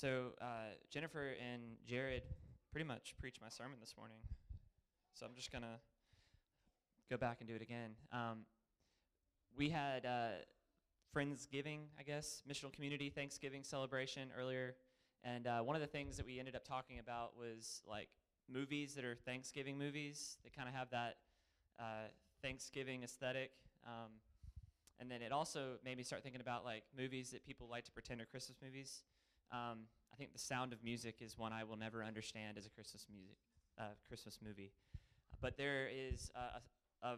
So uh, Jennifer and Jared pretty much preached my sermon this morning. So I'm just gonna go back and do it again. Um, we had uh, Friendsgiving, I guess, missional community Thanksgiving celebration earlier, and uh, one of the things that we ended up talking about was like movies that are Thanksgiving movies. They kind of have that uh, Thanksgiving aesthetic. Um, and then it also made me start thinking about like movies that people like to pretend are Christmas movies. Um, I think The Sound of Music is one I will never understand as a Christmas music, uh, Christmas movie. But there is a, a,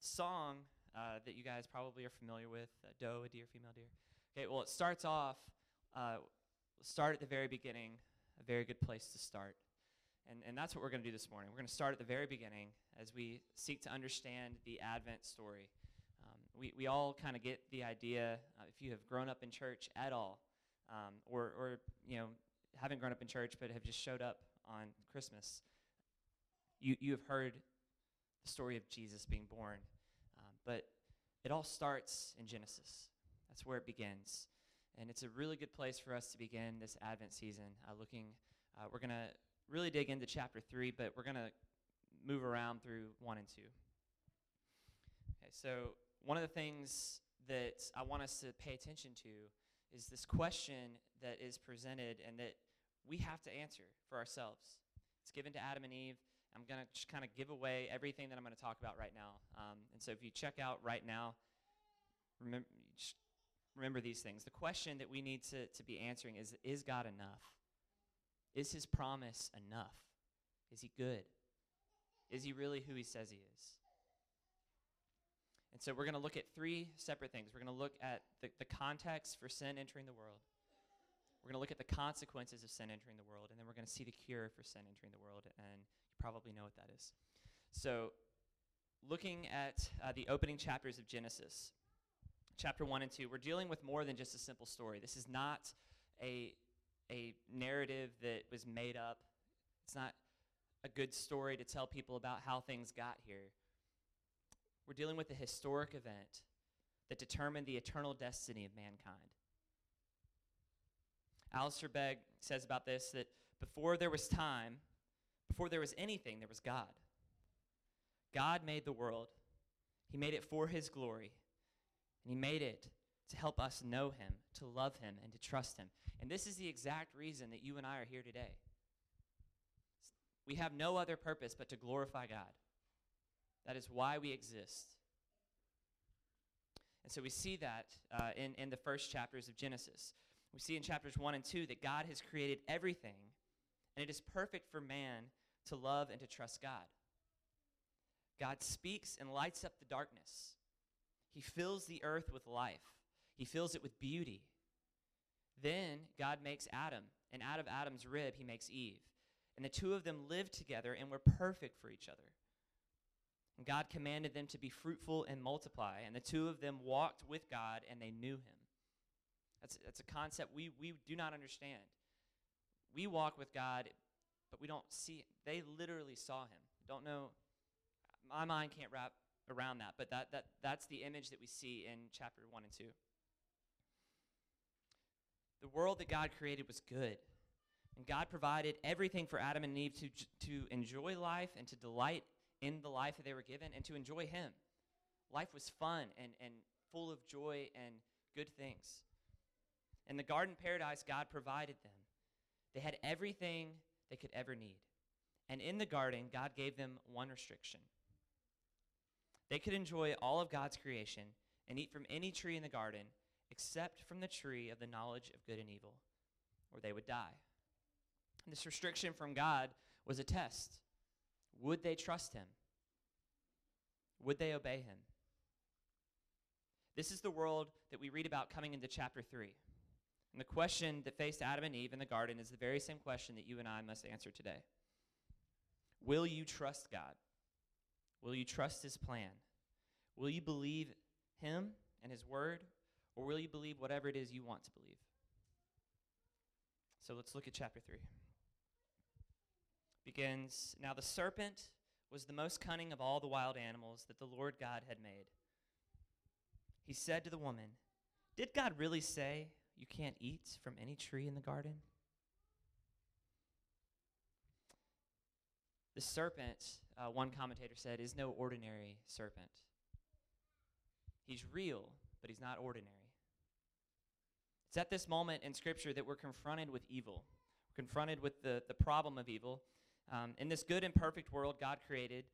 song uh, that you guys probably are familiar with, a doe, a deer, female deer. Okay, well, it starts off, uh, start at the very beginning, a very good place to start. And, and that's what we're going to do this morning. We're going to start at the very beginning as we seek to understand the Advent story. Um, we, we all kind of get the idea, uh, if you have grown up in church at all, um, or, or you know haven't grown up in church but have just showed up on Christmas, you, you have heard the story of Jesus being born. Um, but it all starts in Genesis. That's where it begins. And it's a really good place for us to begin this Advent season. Uh, looking, uh, we're going to really dig into chapter 3, but we're going to move around through 1 and 2. Okay, so one of the things that I want us to pay attention to is this question that is presented and that we have to answer for ourselves. It's given to Adam and Eve. I'm going to just kind of give away everything that I'm going to talk about right now. Um, and so if you check out right now, remember, remember these things. The question that we need to, to be answering is Is God enough? Is his promise enough? Is he good? Is he really who he says he is? And so we're going to look at three separate things. We're going to look at the, the context for sin entering the world. We're going to look at the consequences of sin entering the world. And then we're going to see the cure for sin entering the world. And you probably know what that is. So, looking at uh, the opening chapters of Genesis, chapter 1 and 2, we're dealing with more than just a simple story. This is not a, a narrative that was made up, it's not a good story to tell people about how things got here. We're dealing with a historic event that determined the eternal destiny of mankind. Alistair Begg says about this that before there was time, before there was anything, there was God. God made the world. He made it for his glory. And he made it to help us know him, to love him, and to trust him. And this is the exact reason that you and I are here today. We have no other purpose but to glorify God. That is why we exist. And so we see that uh, in, in the first chapters of Genesis. We see in chapters 1 and 2 that God has created everything, and it is perfect for man to love and to trust God. God speaks and lights up the darkness. He fills the earth with life, He fills it with beauty. Then God makes Adam, and out of Adam's rib, He makes Eve. And the two of them lived together and were perfect for each other. And God commanded them to be fruitful and multiply. And the two of them walked with God and they knew him. That's, that's a concept we, we do not understand. We walk with God, but we don't see it. They literally saw him. Don't know. My mind can't wrap around that, but that, that, that's the image that we see in chapter 1 and 2. The world that God created was good. And God provided everything for Adam and Eve to, to enjoy life and to delight in the life that they were given and to enjoy Him. Life was fun and, and full of joy and good things. In the garden paradise, God provided them. They had everything they could ever need. And in the garden, God gave them one restriction. They could enjoy all of God's creation and eat from any tree in the garden except from the tree of the knowledge of good and evil, or they would die. And this restriction from God was a test. Would they trust him? Would they obey him? This is the world that we read about coming into chapter 3. And the question that faced Adam and Eve in the garden is the very same question that you and I must answer today. Will you trust God? Will you trust his plan? Will you believe him and his word? Or will you believe whatever it is you want to believe? So let's look at chapter 3 begins Now the serpent was the most cunning of all the wild animals that the Lord God had made. He said to the woman, Did God really say you can't eat from any tree in the garden? The serpent, uh, one commentator said, is no ordinary serpent. He's real, but he's not ordinary. It's at this moment in Scripture that we're confronted with evil. We're confronted with the, the problem of evil. Um, in this good and perfect world God created,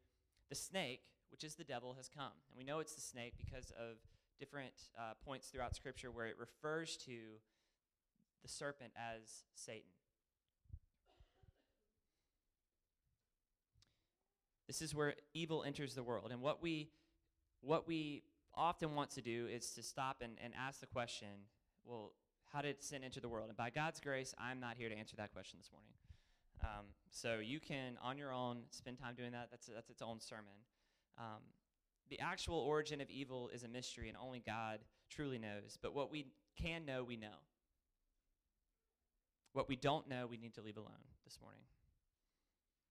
the snake, which is the devil, has come. And we know it's the snake because of different uh, points throughout Scripture where it refers to the serpent as Satan. This is where evil enters the world. And what we, what we often want to do is to stop and, and ask the question well, how did sin enter the world? And by God's grace, I'm not here to answer that question this morning. Um, so you can, on your own, spend time doing that. That's, that's its own sermon. Um, the actual origin of evil is a mystery, and only God truly knows. But what we can know, we know. What we don't know, we need to leave alone this morning.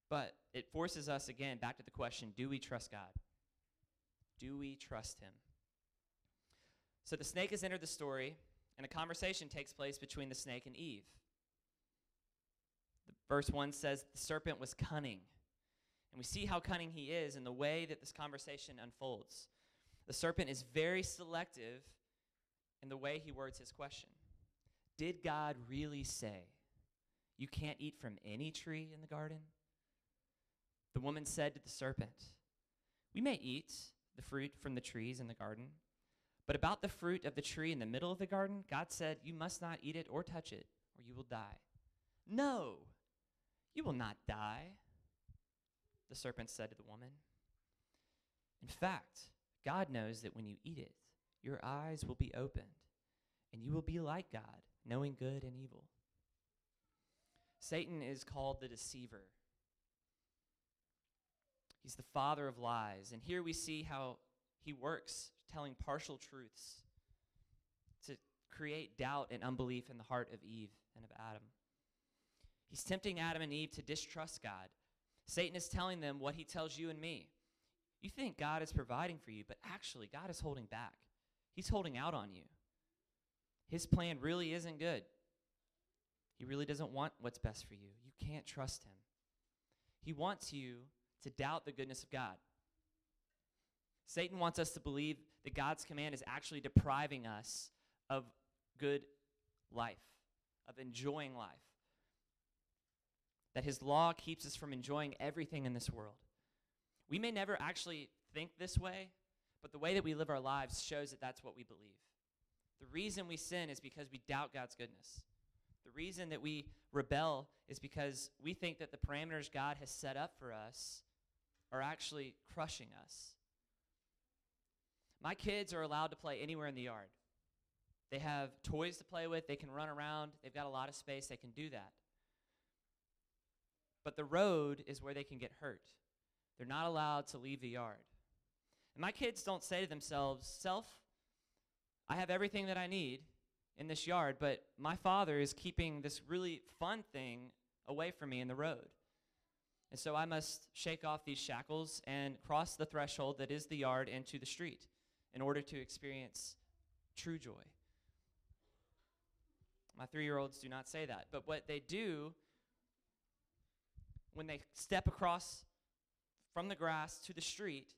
But it forces us again back to the question do we trust God? Do we trust Him? So the snake has entered the story, and a conversation takes place between the snake and Eve. Verse 1 says, The serpent was cunning. And we see how cunning he is in the way that this conversation unfolds. The serpent is very selective in the way he words his question. Did God really say, You can't eat from any tree in the garden? The woman said to the serpent, We may eat the fruit from the trees in the garden, but about the fruit of the tree in the middle of the garden, God said, You must not eat it or touch it, or you will die. No, you will not die, the serpent said to the woman. In fact, God knows that when you eat it, your eyes will be opened, and you will be like God, knowing good and evil. Satan is called the deceiver. He's the father of lies. And here we see how he works telling partial truths to create doubt and unbelief in the heart of Eve and of Adam. He's tempting Adam and Eve to distrust God. Satan is telling them what he tells you and me. You think God is providing for you, but actually, God is holding back. He's holding out on you. His plan really isn't good. He really doesn't want what's best for you. You can't trust him. He wants you to doubt the goodness of God. Satan wants us to believe that God's command is actually depriving us of good life, of enjoying life. That his law keeps us from enjoying everything in this world. We may never actually think this way, but the way that we live our lives shows that that's what we believe. The reason we sin is because we doubt God's goodness. The reason that we rebel is because we think that the parameters God has set up for us are actually crushing us. My kids are allowed to play anywhere in the yard. They have toys to play with, they can run around, they've got a lot of space, they can do that. But the road is where they can get hurt. They're not allowed to leave the yard. And my kids don't say to themselves, Self, I have everything that I need in this yard, but my father is keeping this really fun thing away from me in the road. And so I must shake off these shackles and cross the threshold that is the yard into the street in order to experience true joy. My three year olds do not say that. But what they do when they step across from the grass to the street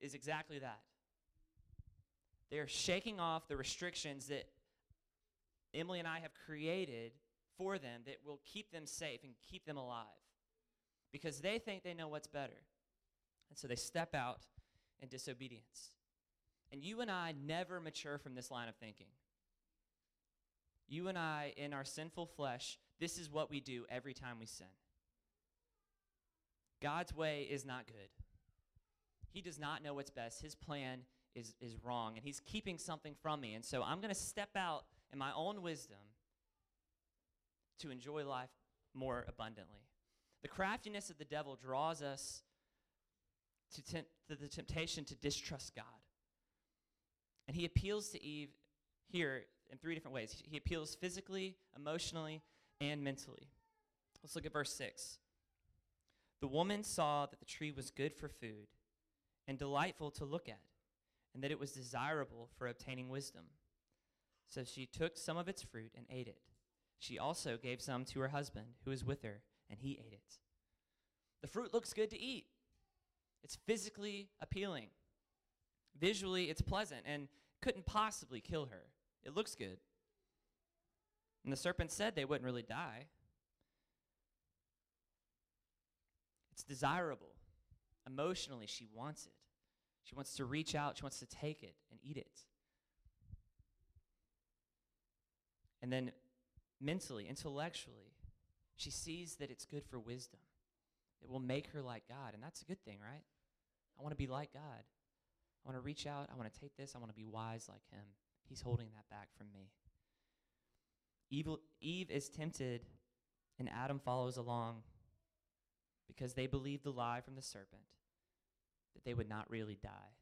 is exactly that. They are shaking off the restrictions that Emily and I have created for them that will keep them safe and keep them alive because they think they know what's better. And so they step out in disobedience. And you and I never mature from this line of thinking. You and I, in our sinful flesh, this is what we do every time we sin. God's way is not good. He does not know what's best. His plan is, is wrong, and He's keeping something from me. And so I'm going to step out in my own wisdom to enjoy life more abundantly. The craftiness of the devil draws us to, tempt, to the temptation to distrust God. And he appeals to Eve here in three different ways. He appeals physically, emotionally, and mentally. Let's look at verse 6. The woman saw that the tree was good for food and delightful to look at, and that it was desirable for obtaining wisdom. So she took some of its fruit and ate it. She also gave some to her husband, who was with her, and he ate it. The fruit looks good to eat, it's physically appealing. Visually, it's pleasant and couldn't possibly kill her. It looks good. And the serpent said they wouldn't really die. Desirable. Emotionally, she wants it. She wants to reach out, she wants to take it and eat it. And then mentally, intellectually, she sees that it's good for wisdom. It will make her like God, and that's a good thing, right? I want to be like God. I want to reach out. I want to take this. I want to be wise like Him. He's holding that back from me. Evil, Eve is tempted, and Adam follows along because they believed the lie from the serpent that they would not really die.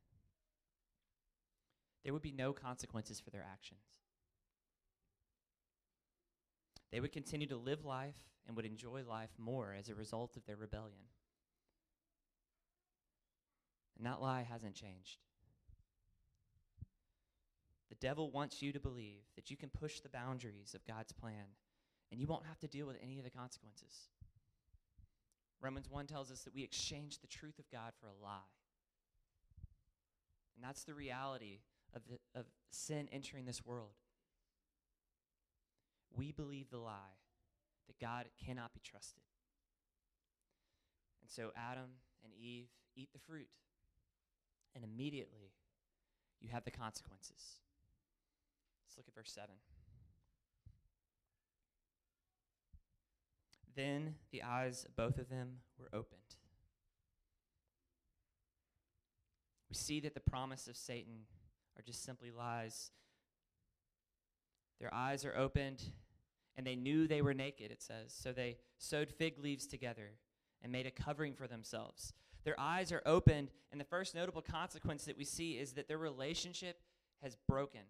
There would be no consequences for their actions. They would continue to live life and would enjoy life more as a result of their rebellion. And that lie hasn't changed. The devil wants you to believe that you can push the boundaries of God's plan and you won't have to deal with any of the consequences. Romans 1 tells us that we exchange the truth of God for a lie. And that's the reality of, the, of sin entering this world. We believe the lie that God cannot be trusted. And so Adam and Eve eat the fruit, and immediately you have the consequences. Let's look at verse 7. Then the eyes of both of them were opened. We see that the promise of Satan are just simply lies. Their eyes are opened, and they knew they were naked, it says. So they sewed fig leaves together and made a covering for themselves. Their eyes are opened, and the first notable consequence that we see is that their relationship has broken.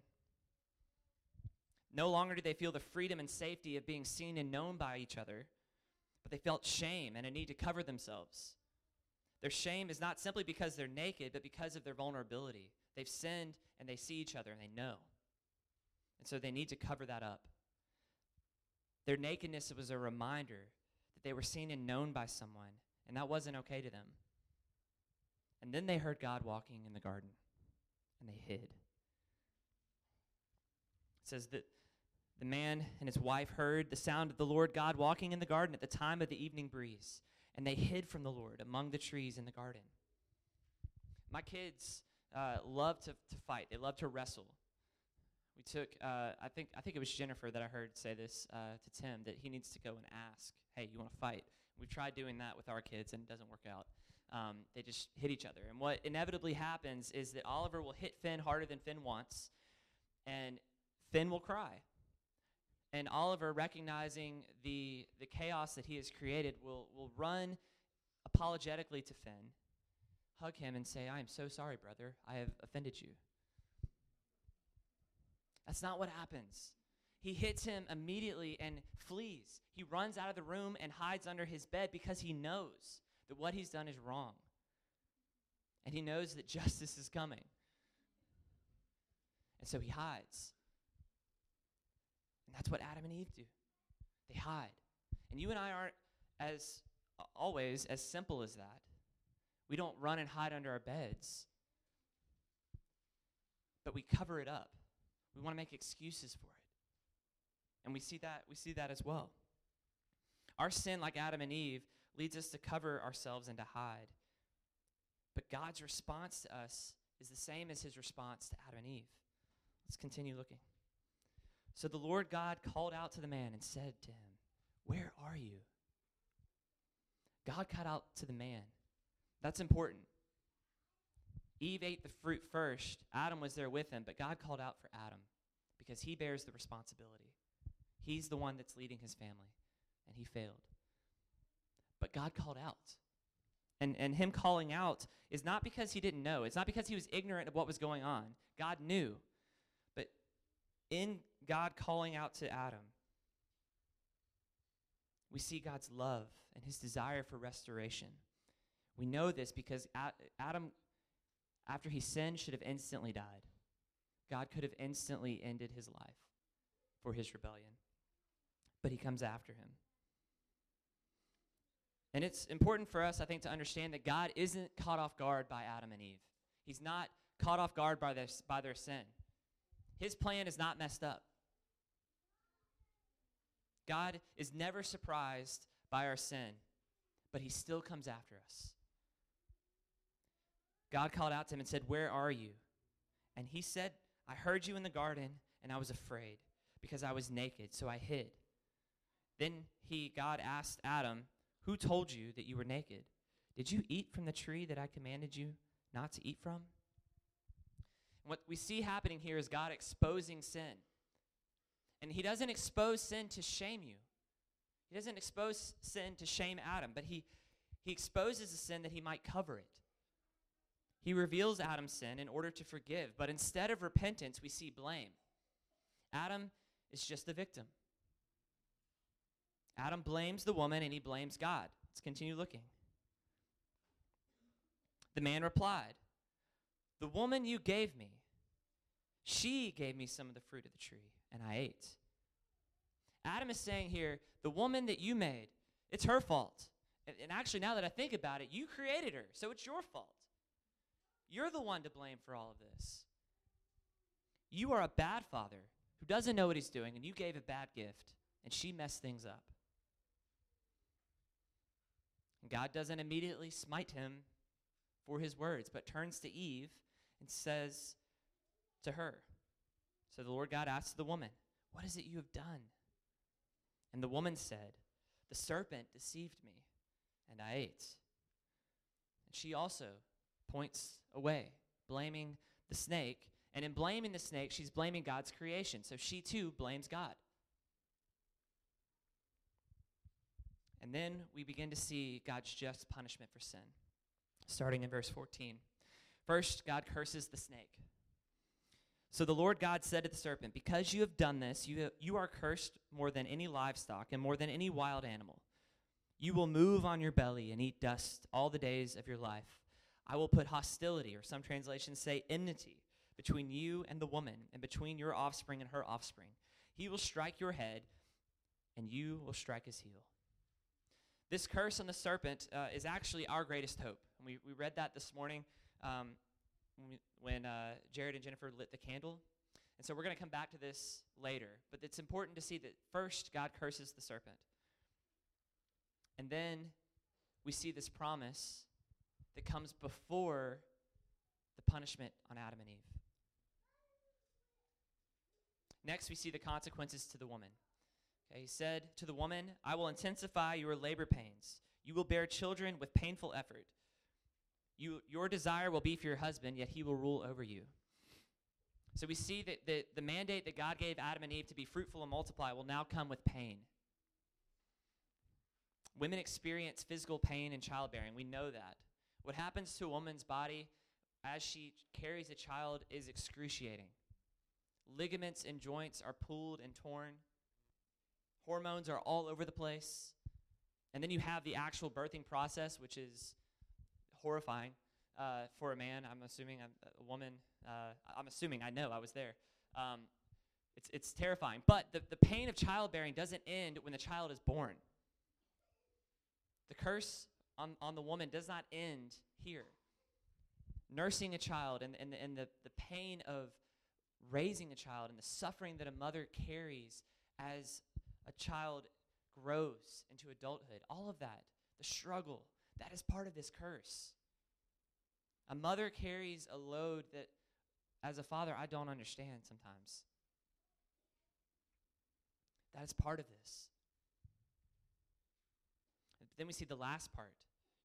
No longer do they feel the freedom and safety of being seen and known by each other, but they felt shame and a need to cover themselves. Their shame is not simply because they're naked, but because of their vulnerability. They've sinned and they see each other and they know. And so they need to cover that up. Their nakedness was a reminder that they were seen and known by someone, and that wasn't okay to them. And then they heard God walking in the garden, and they hid. It says that the man and his wife heard the sound of the Lord God walking in the garden at the time of the evening breeze, and they hid from the Lord among the trees in the garden. My kids uh, love to, to fight, they love to wrestle. We took, uh, I think, I think it was Jennifer that I heard say this uh, to Tim that he needs to go and ask, "Hey, you want to fight?" We've tried doing that with our kids, and it doesn't work out. Um, they just hit each other, and what inevitably happens is that Oliver will hit Finn harder than Finn wants, and Finn will cry and Oliver, recognizing the, the chaos that he has created, will, will run apologetically to Finn, hug him, and say, I am so sorry, brother. I have offended you. That's not what happens. He hits him immediately and flees. He runs out of the room and hides under his bed because he knows that what he's done is wrong. And he knows that justice is coming. And so he hides. And that's what Adam and Eve do. They hide. And you and I aren't as always as simple as that. We don't run and hide under our beds. But we cover it up. We want to make excuses for it. And we see that we see that as well. Our sin like Adam and Eve leads us to cover ourselves and to hide. But God's response to us is the same as his response to Adam and Eve. Let's continue looking. So the Lord God called out to the man and said to him, Where are you? God called out to the man. That's important. Eve ate the fruit first. Adam was there with him, but God called out for Adam because he bears the responsibility. He's the one that's leading his family, and he failed. But God called out. And, and him calling out is not because he didn't know, it's not because he was ignorant of what was going on. God knew. But in God calling out to Adam, we see God's love and his desire for restoration. We know this because Adam, after he sinned, should have instantly died. God could have instantly ended his life for his rebellion, but he comes after him. And it's important for us, I think, to understand that God isn't caught off guard by Adam and Eve. He's not caught off guard by their, by their sin. His plan is not messed up. God is never surprised by our sin, but he still comes after us. God called out to him and said, Where are you? And he said, I heard you in the garden, and I was afraid because I was naked, so I hid. Then he, God asked Adam, Who told you that you were naked? Did you eat from the tree that I commanded you not to eat from? what we see happening here is God exposing sin. And he doesn't expose sin to shame you. He doesn't expose sin to shame Adam, but he, he exposes the sin that he might cover it. He reveals Adam's sin in order to forgive, but instead of repentance, we see blame. Adam is just the victim. Adam blames the woman and he blames God. Let's continue looking. The man replied, The woman you gave me, she gave me some of the fruit of the tree, and I ate. Adam is saying here, the woman that you made, it's her fault. And, and, actually, now that I think about it, you created her, so it's your fault. You're the one to blame for all of this. You are a bad father who doesn't know what he's doing, and you gave a bad gift, and she messed things up. God doesn't immediately smite him for his words, but turns to Eve and says to her, So the Lord God asked the woman, What is it you have done? And the woman said, The serpent deceived me, and I ate. And she also points away, blaming the snake. And in blaming the snake, she's blaming God's creation. So she too blames God. And then we begin to see God's just punishment for sin, starting in verse 14. First, God curses the snake. So the Lord God said to the serpent, Because you have done this, you, you are cursed more than any livestock and more than any wild animal. You will move on your belly and eat dust all the days of your life. I will put hostility, or some translations say enmity, between you and the woman, and between your offspring and her offspring. He will strike your head, and you will strike his heel. This curse on the serpent uh, is actually our greatest hope. And we, we read that this morning um, when, uh, Jared and Jennifer lit the candle. And so we're going to come back to this later. But it's important to see that first, God curses the serpent. And then we see this promise that comes before the punishment on Adam and Eve. Next, we see the consequences to the woman. Okay, he said to the woman, I will intensify your labor pains. You will bear children with painful effort. You, your desire will be for your husband, yet he will rule over you. So we see that the, the mandate that God gave Adam and Eve to be fruitful and multiply will now come with pain. Women experience physical pain in childbearing. We know that. What happens to a woman's body as she carries a child is excruciating. Ligaments and joints are pulled and torn. Hormones are all over the place. And then you have the actual birthing process, which is horrifying uh, for a man. I'm assuming I'm a woman. Uh, I'm assuming I know I was there. Um, it's, it's terrifying. But the, the pain of childbearing doesn't end when the child is born. The curse on, on the woman does not end here. Nursing a child and, and, and the, the pain of raising a child and the suffering that a mother carries as a child grows into adulthood, all of that, the struggle, that is part of this curse. A mother carries a load that, as a father, I don't understand sometimes. That is part of this. Then we see the last part.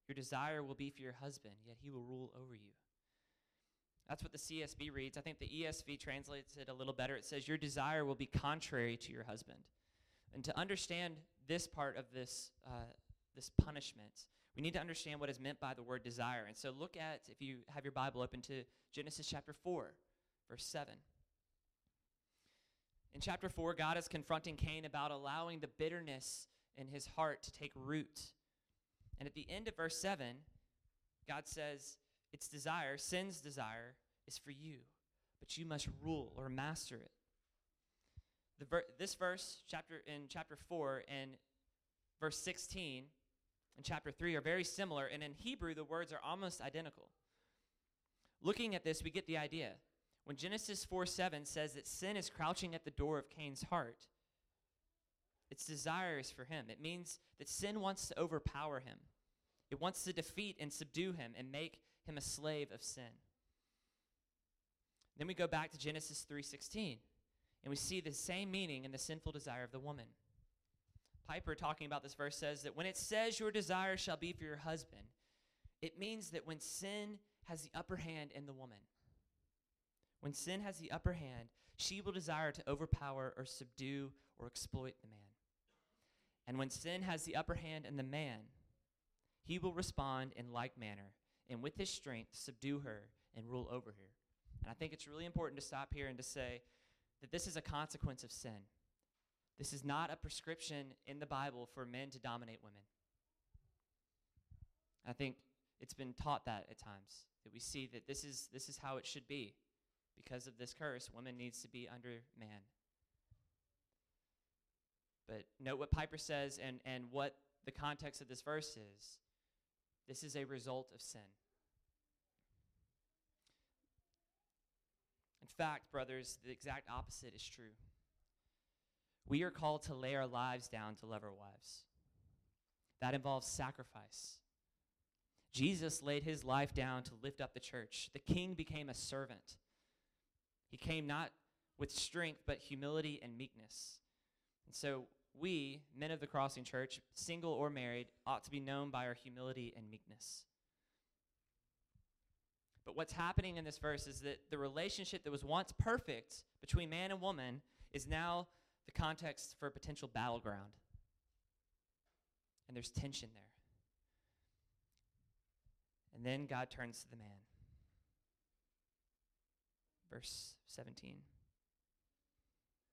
Your desire will be for your husband, yet he will rule over you. That's what the CSB reads. I think the ESV translates it a little better. It says, Your desire will be contrary to your husband. And to understand this part of this, uh, this punishment, we need to understand what is meant by the word desire. And so look at, if you have your Bible open to Genesis chapter 4, verse 7. In chapter 4, God is confronting Cain about allowing the bitterness in his heart to take root. And at the end of verse 7, God says, Its desire, sin's desire, is for you, but you must rule or master it. Ver- this verse, chapter in chapter 4 and verse 16, in chapter 3 are very similar, and in Hebrew, the words are almost identical. Looking at this, we get the idea. When Genesis 4 7 says that sin is crouching at the door of Cain's heart, its desire is for him. It means that sin wants to overpower him, it wants to defeat and subdue him and make him a slave of sin. Then we go back to Genesis 3:16, and we see the same meaning in the sinful desire of the woman. Piper, talking about this verse, says that when it says your desire shall be for your husband, it means that when sin has the upper hand in the woman, when sin has the upper hand, she will desire to overpower or subdue or exploit the man. And when sin has the upper hand in the man, he will respond in like manner, and with his strength subdue her and rule over her. And I think it's really important to stop here and to say that this is a consequence of sin. This is not a prescription in the Bible for men to dominate women. I think it's been taught that at times that we see that this is this is how it should be. Because of this curse, woman needs to be under man. But note what Piper says and, and what the context of this verse is. This is a result of sin. In fact, brothers, the exact opposite is true. We are called to lay our lives down to love our wives. That involves sacrifice. Jesus laid his life down to lift up the church. The king became a servant. He came not with strength, but humility and meekness. And so we, men of the Crossing Church, single or married, ought to be known by our humility and meekness. But what's happening in this verse is that the relationship that was once perfect between man and woman is now the context for a potential battleground. And there's tension there. And then God turns to the man. Verse 17.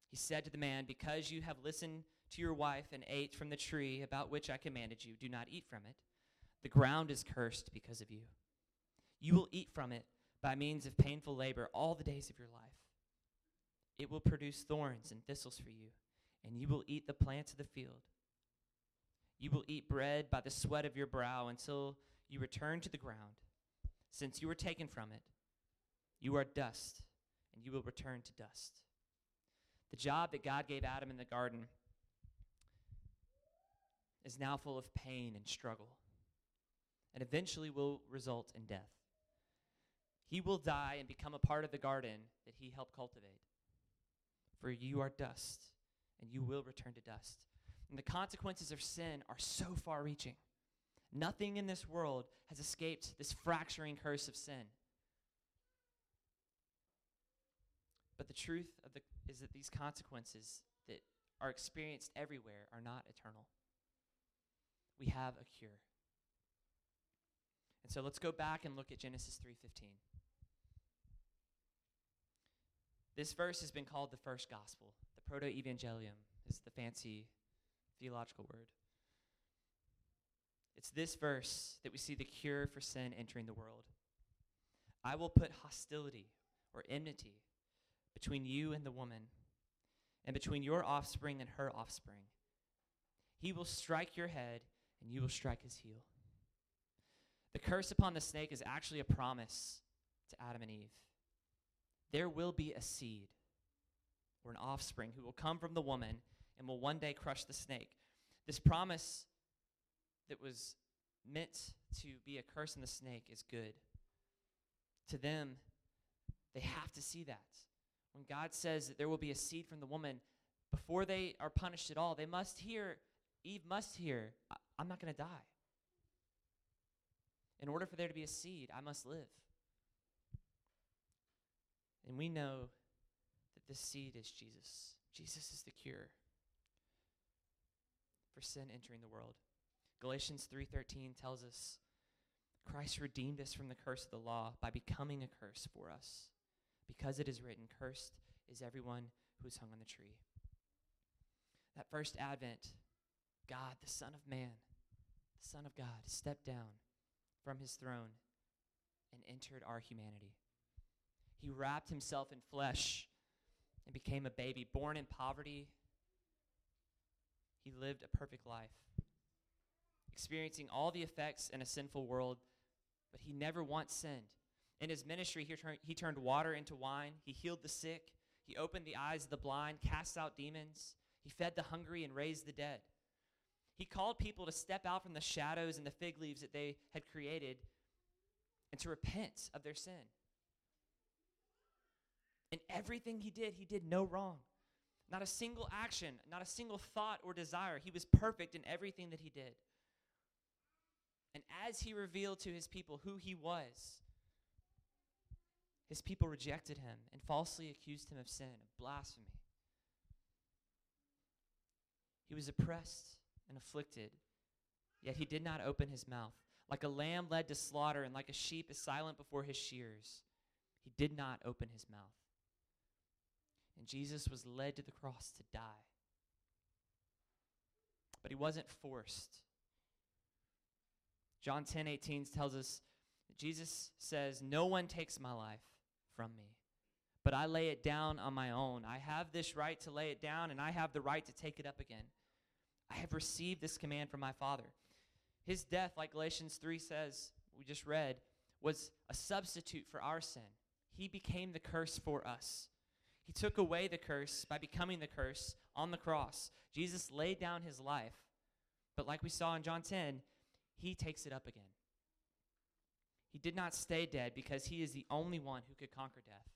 He said to the man, Because you have listened to your wife and ate from the tree about which I commanded you, do not eat from it. The ground is cursed because of you. You will eat from it by means of painful labor all the days of your life. It will produce thorns and thistles for you, and you will eat the plants of the field. You will eat bread by the sweat of your brow until you return to the ground. Since you were taken from it, you are dust, and you will return to dust. The job that God gave Adam in the garden is now full of pain and struggle, and eventually will result in death. He will die and become a part of the garden that he helped cultivate. For you are dust, and you will return to dust. And the consequences of sin are so far reaching. Nothing in this world has escaped this fracturing curse of sin. But the truth of the, is that these consequences that are experienced everywhere are not eternal we have a cure. And so let's go back and look at Genesis 3:15. This verse has been called the first gospel. The proto-evangelium is the fancy theological word. It's this verse that we see the cure for sin entering the world. I will put hostility or enmity between you and the woman, and between your offspring and her offspring. He will strike your head, and you will strike his heel. The curse upon the snake is actually a promise to Adam and Eve. There will be a seed or an offspring who will come from the woman and will one day crush the snake. This promise that was meant to be a curse in the snake is good. To them, they have to see that. When God says that there will be a seed from the woman, before they are punished at all, they must hear, Eve must hear, I'm not going to die. In order for there to be a seed, I must live. And we know that this seed is Jesus. Jesus is the cure for sin entering the world. Galatians 3:13 tells us Christ redeemed us from the curse of the law by becoming a curse for us. Because it is written, cursed is everyone who is hung on the tree. That first advent, God, the Son of Man, the Son of God, stepped down from his throne and entered our humanity. He wrapped himself in flesh and became a baby, born in poverty. He lived a perfect life. experiencing all the effects in a sinful world, but he never once sinned. In his ministry, he, tur- he turned water into wine, he healed the sick, he opened the eyes of the blind, cast out demons, he fed the hungry, and raised the dead. He called people to step out from the shadows and the fig leaves that they had created and to repent of their sin. In everything he did, he did no wrong. Not a single action, not a single thought or desire. He was perfect in everything that he did. And as he revealed to his people who he was, his people rejected him and falsely accused him of sin, of blasphemy. He was oppressed and afflicted, yet he did not open his mouth. Like a lamb led to slaughter and like a sheep is silent before his shears, he did not open his mouth. And Jesus was led to the cross to die. But he wasn't forced. John 10 18 tells us Jesus says, No one takes my life from me, but I lay it down on my own. I have this right to lay it down, and I have the right to take it up again. I have received this command from my Father. His death, like Galatians 3 says, we just read, was a substitute for our sin. He became the curse for us. He took away the curse by becoming the curse on the cross. Jesus laid down his life, but like we saw in John 10, he takes it up again. He did not stay dead because he is the only one who could conquer death.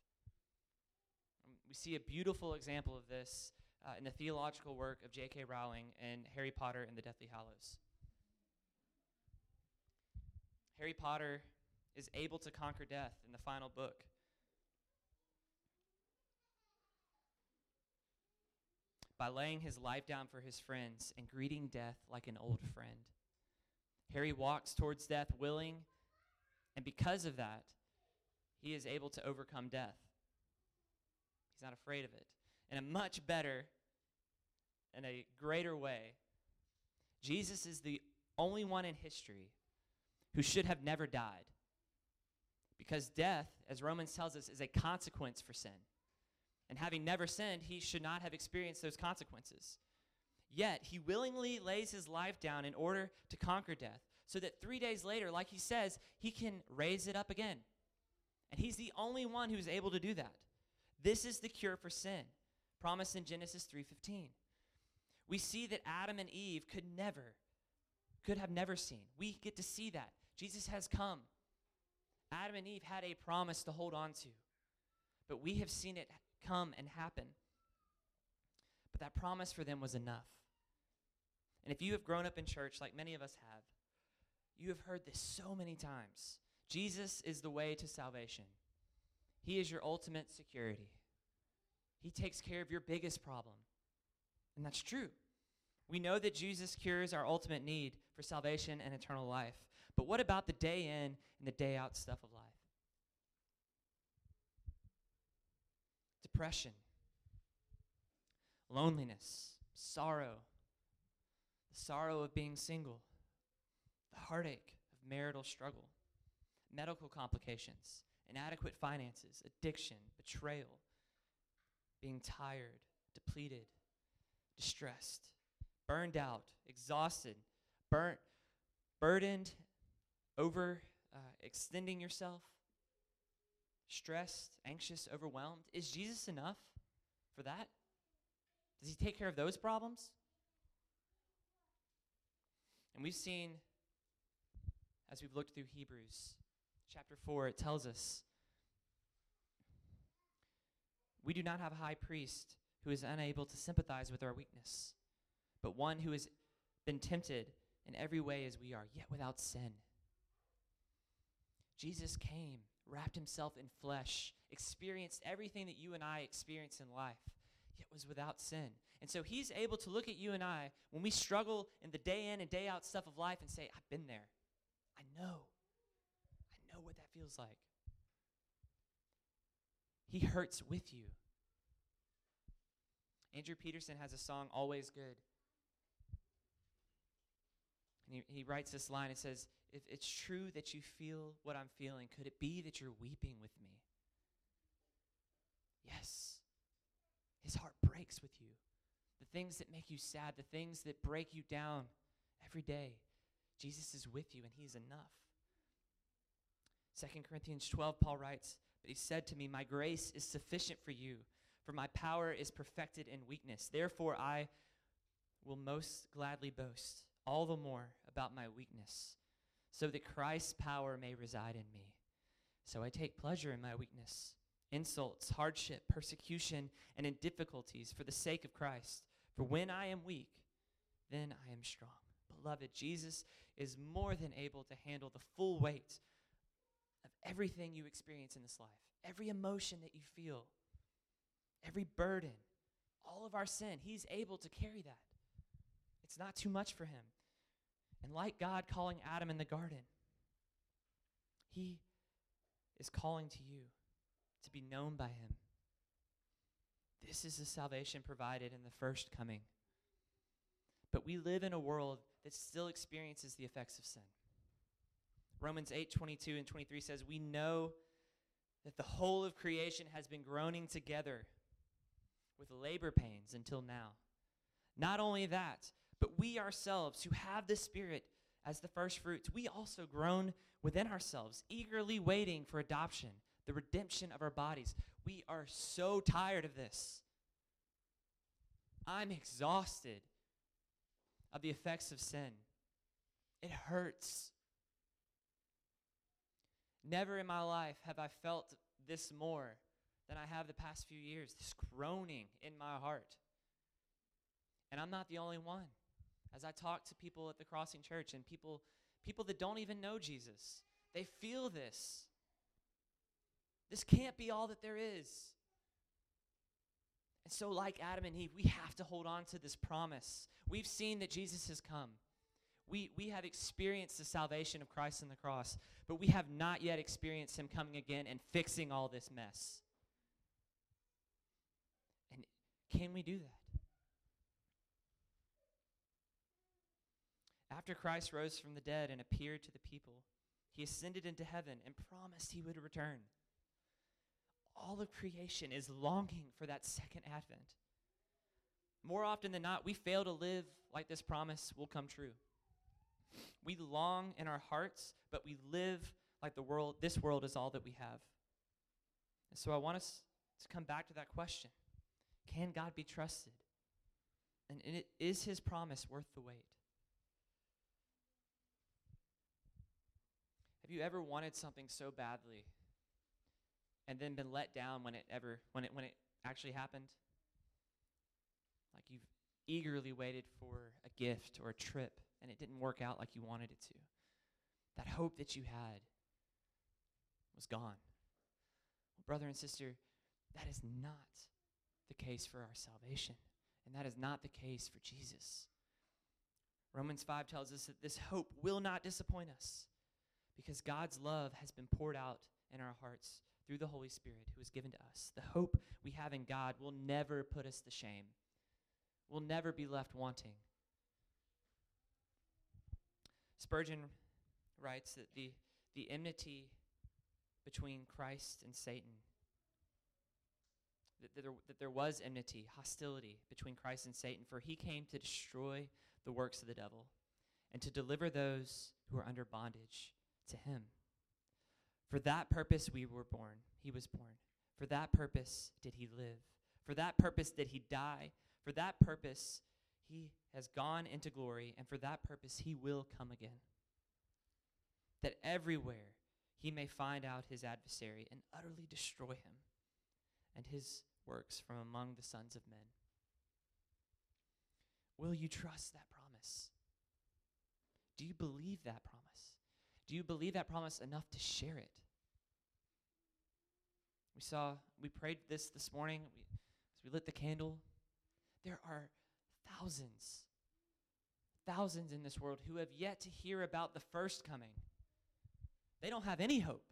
We see a beautiful example of this uh, in the theological work of J.K. Rowling and Harry Potter and the Deathly Hallows. Harry Potter is able to conquer death in the final book. By laying his life down for his friends and greeting death like an old friend. Harry walks towards death willing, and because of that, he is able to overcome death. He's not afraid of it. In a much better and a greater way, Jesus is the only one in history who should have never died. Because death, as Romans tells us, is a consequence for sin. And having never sinned, he should not have experienced those consequences. Yet, he willingly lays his life down in order to conquer death, so that three days later, like he says, he can raise it up again. And he's the only one who's able to do that. This is the cure for sin, promised in Genesis 3:15. We see that Adam and Eve could never, could have never seen. We get to see that. Jesus has come. Adam and Eve had a promise to hold on to, but we have seen it come and happen. But that promise for them was enough. And if you have grown up in church, like many of us have, you have heard this so many times. Jesus is the way to salvation. He is your ultimate security. He takes care of your biggest problem. And that's true. We know that Jesus cures our ultimate need for salvation and eternal life. But what about the day in and the day out stuff of life? Depression, loneliness, sorrow, the sorrow of being single, the heartache of marital struggle, medical complications, inadequate finances, addiction, betrayal, being tired, depleted, distressed, burned out, exhausted, burnt, burdened, over uh, extending yourself, stressed, anxious, overwhelmed. Is Jesus enough for that? Does he take care of those problems? And we've seen, as we've looked through Hebrews chapter 4, it tells us we do not have a high priest who is unable to sympathize with our weakness, but one who has been tempted in every way as we are, yet without sin. Jesus came, wrapped himself in flesh, experienced everything that you and I experience in life, yet was without sin. And so he's able to look at you and I when we struggle in the day in and day out stuff of life and say, I've been there. I know. I know what that feels like. He hurts with you. Andrew Peterson has a song, Always Good. And he, he writes this line. It says, If it's true that you feel what I'm feeling, could it be that you're weeping with me? Yes. His heart breaks with you. The things that make you sad, the things that break you down every day. Jesus is with you and he is enough. 2 Corinthians 12, Paul writes, But he said to me, My grace is sufficient for you, for my power is perfected in weakness. Therefore, I will most gladly boast all the more about my weakness, so that Christ's power may reside in me. So I take pleasure in my weakness, insults, hardship, persecution, and in difficulties for the sake of Christ. For when I am weak, then I am strong. Beloved, Jesus is more than able to handle the full weight of everything you experience in this life, every emotion that you feel, every burden, all of our sin. He's able to carry that. It's not too much for him. And like God calling Adam in the garden, he is calling to you to be known by him. This is the salvation provided in the first coming. But we live in a world that still experiences the effects of sin. Romans 8 22 and 23 says, We know that the whole of creation has been groaning together with labor pains until now. Not only that, but we ourselves who have the Spirit as the first fruits, we also groan within ourselves, eagerly waiting for adoption, the redemption of our bodies. We are so tired of this. I'm exhausted of the effects of sin. It hurts. Never in my life have I felt this more than I have the past few years, this groaning in my heart. And I'm not the only one. As I talk to people at the Crossing Church and people people that don't even know Jesus, they feel this. This can't be all that there is. And so, like Adam and Eve, we have to hold on to this promise. We've seen that Jesus has come. We, we have experienced the salvation of Christ on the cross, but we have not yet experienced him coming again and fixing all this mess. And can we do that? After Christ rose from the dead and appeared to the people, he ascended into heaven and promised he would return all of creation is longing for that second advent. More often than not, we fail to live like this promise will come true. We long in our hearts, but we live like the world, this world is all that we have. And so I want us to come back to that question Can God be trusted? And is his promise worth the wait? Have you ever wanted something so badly and then been let down when it ever when it when it actually happened? Like you've eagerly waited for a gift or a trip and it didn't work out like you wanted it to. That hope that you had was gone. Well, brother and sister, that is not the case for our salvation. And that is not the case for Jesus. Romans 5 tells us that this hope will not disappoint us because God's love has been poured out in our hearts through the Holy Spirit who is given to us. The hope we have in God will never put us to shame, we'll never be left wanting. Spurgeon writes that the, the enmity between Christ and Satan, that, that, there, that there was enmity, hostility between Christ and Satan, for he came to destroy the works of the devil and to deliver those who are under bondage to him. For that purpose we were born. He was born. For that purpose did he live. For that purpose did he die. For that purpose he has gone into glory. And for that purpose he will come again. That everywhere he may find out his adversary and utterly destroy him and his works from among the sons of men. Will you trust that promise? Do you believe that promise? Do you believe that promise enough to share it? We saw, we prayed this this morning we, as we lit the candle. There are thousands, thousands in this world who have yet to hear about the first coming. They don't have any hope.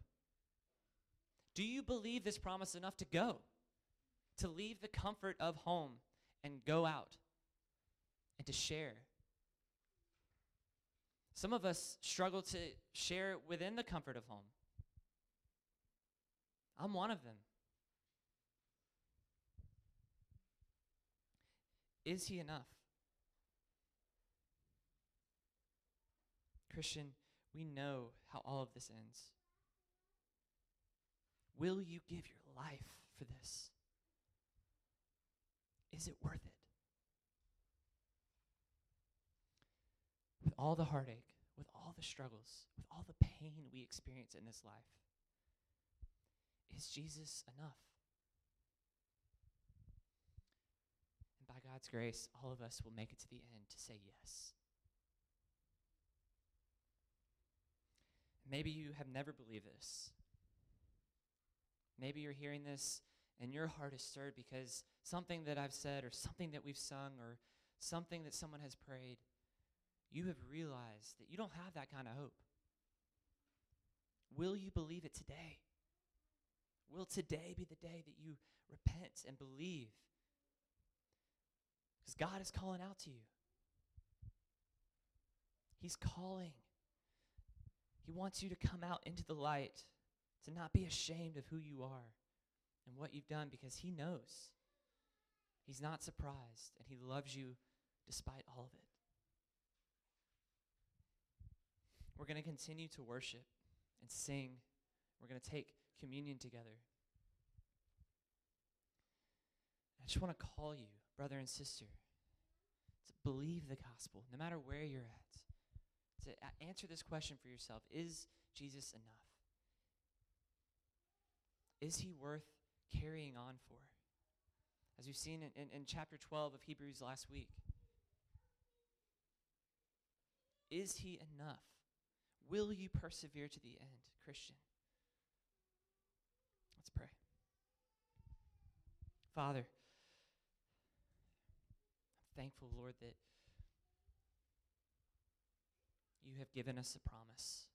Do you believe this promise enough to go? To leave the comfort of home and go out and to share some of us struggle to share within the comfort of home. I'm one of them. Is he enough? Christian, we know how all of this ends. Will you give your life for this? Is it worth it? With all the heartache, with all the struggles, with all the pain we experience in this life, is Jesus enough? And by God's grace, all of us will make it to the end to say yes. Maybe you have never believed this. Maybe you're hearing this and your heart is stirred because something that I've said or something that we've sung or something that someone has prayed, you have realized that you don't have that kind of hope. Will you believe it today? Will today be the day that you repent and believe? Because God is calling out to you. He's calling. He wants you to come out into the light, to not be ashamed of who you are and what you've done because He knows. He's not surprised, and He loves you despite all of it. We're going to continue to worship and sing. We're going to take communion together. I just want to call you, brother and sister, to believe the gospel, no matter where you're at to answer this question for yourself Is Jesus enough? Is he worth carrying on for? As we've seen in, in, in chapter 12 of Hebrews last week. Is he enough? Will you persevere to the end, Christian? Let's pray. Father, I'm thankful, Lord, that you have given us a promise.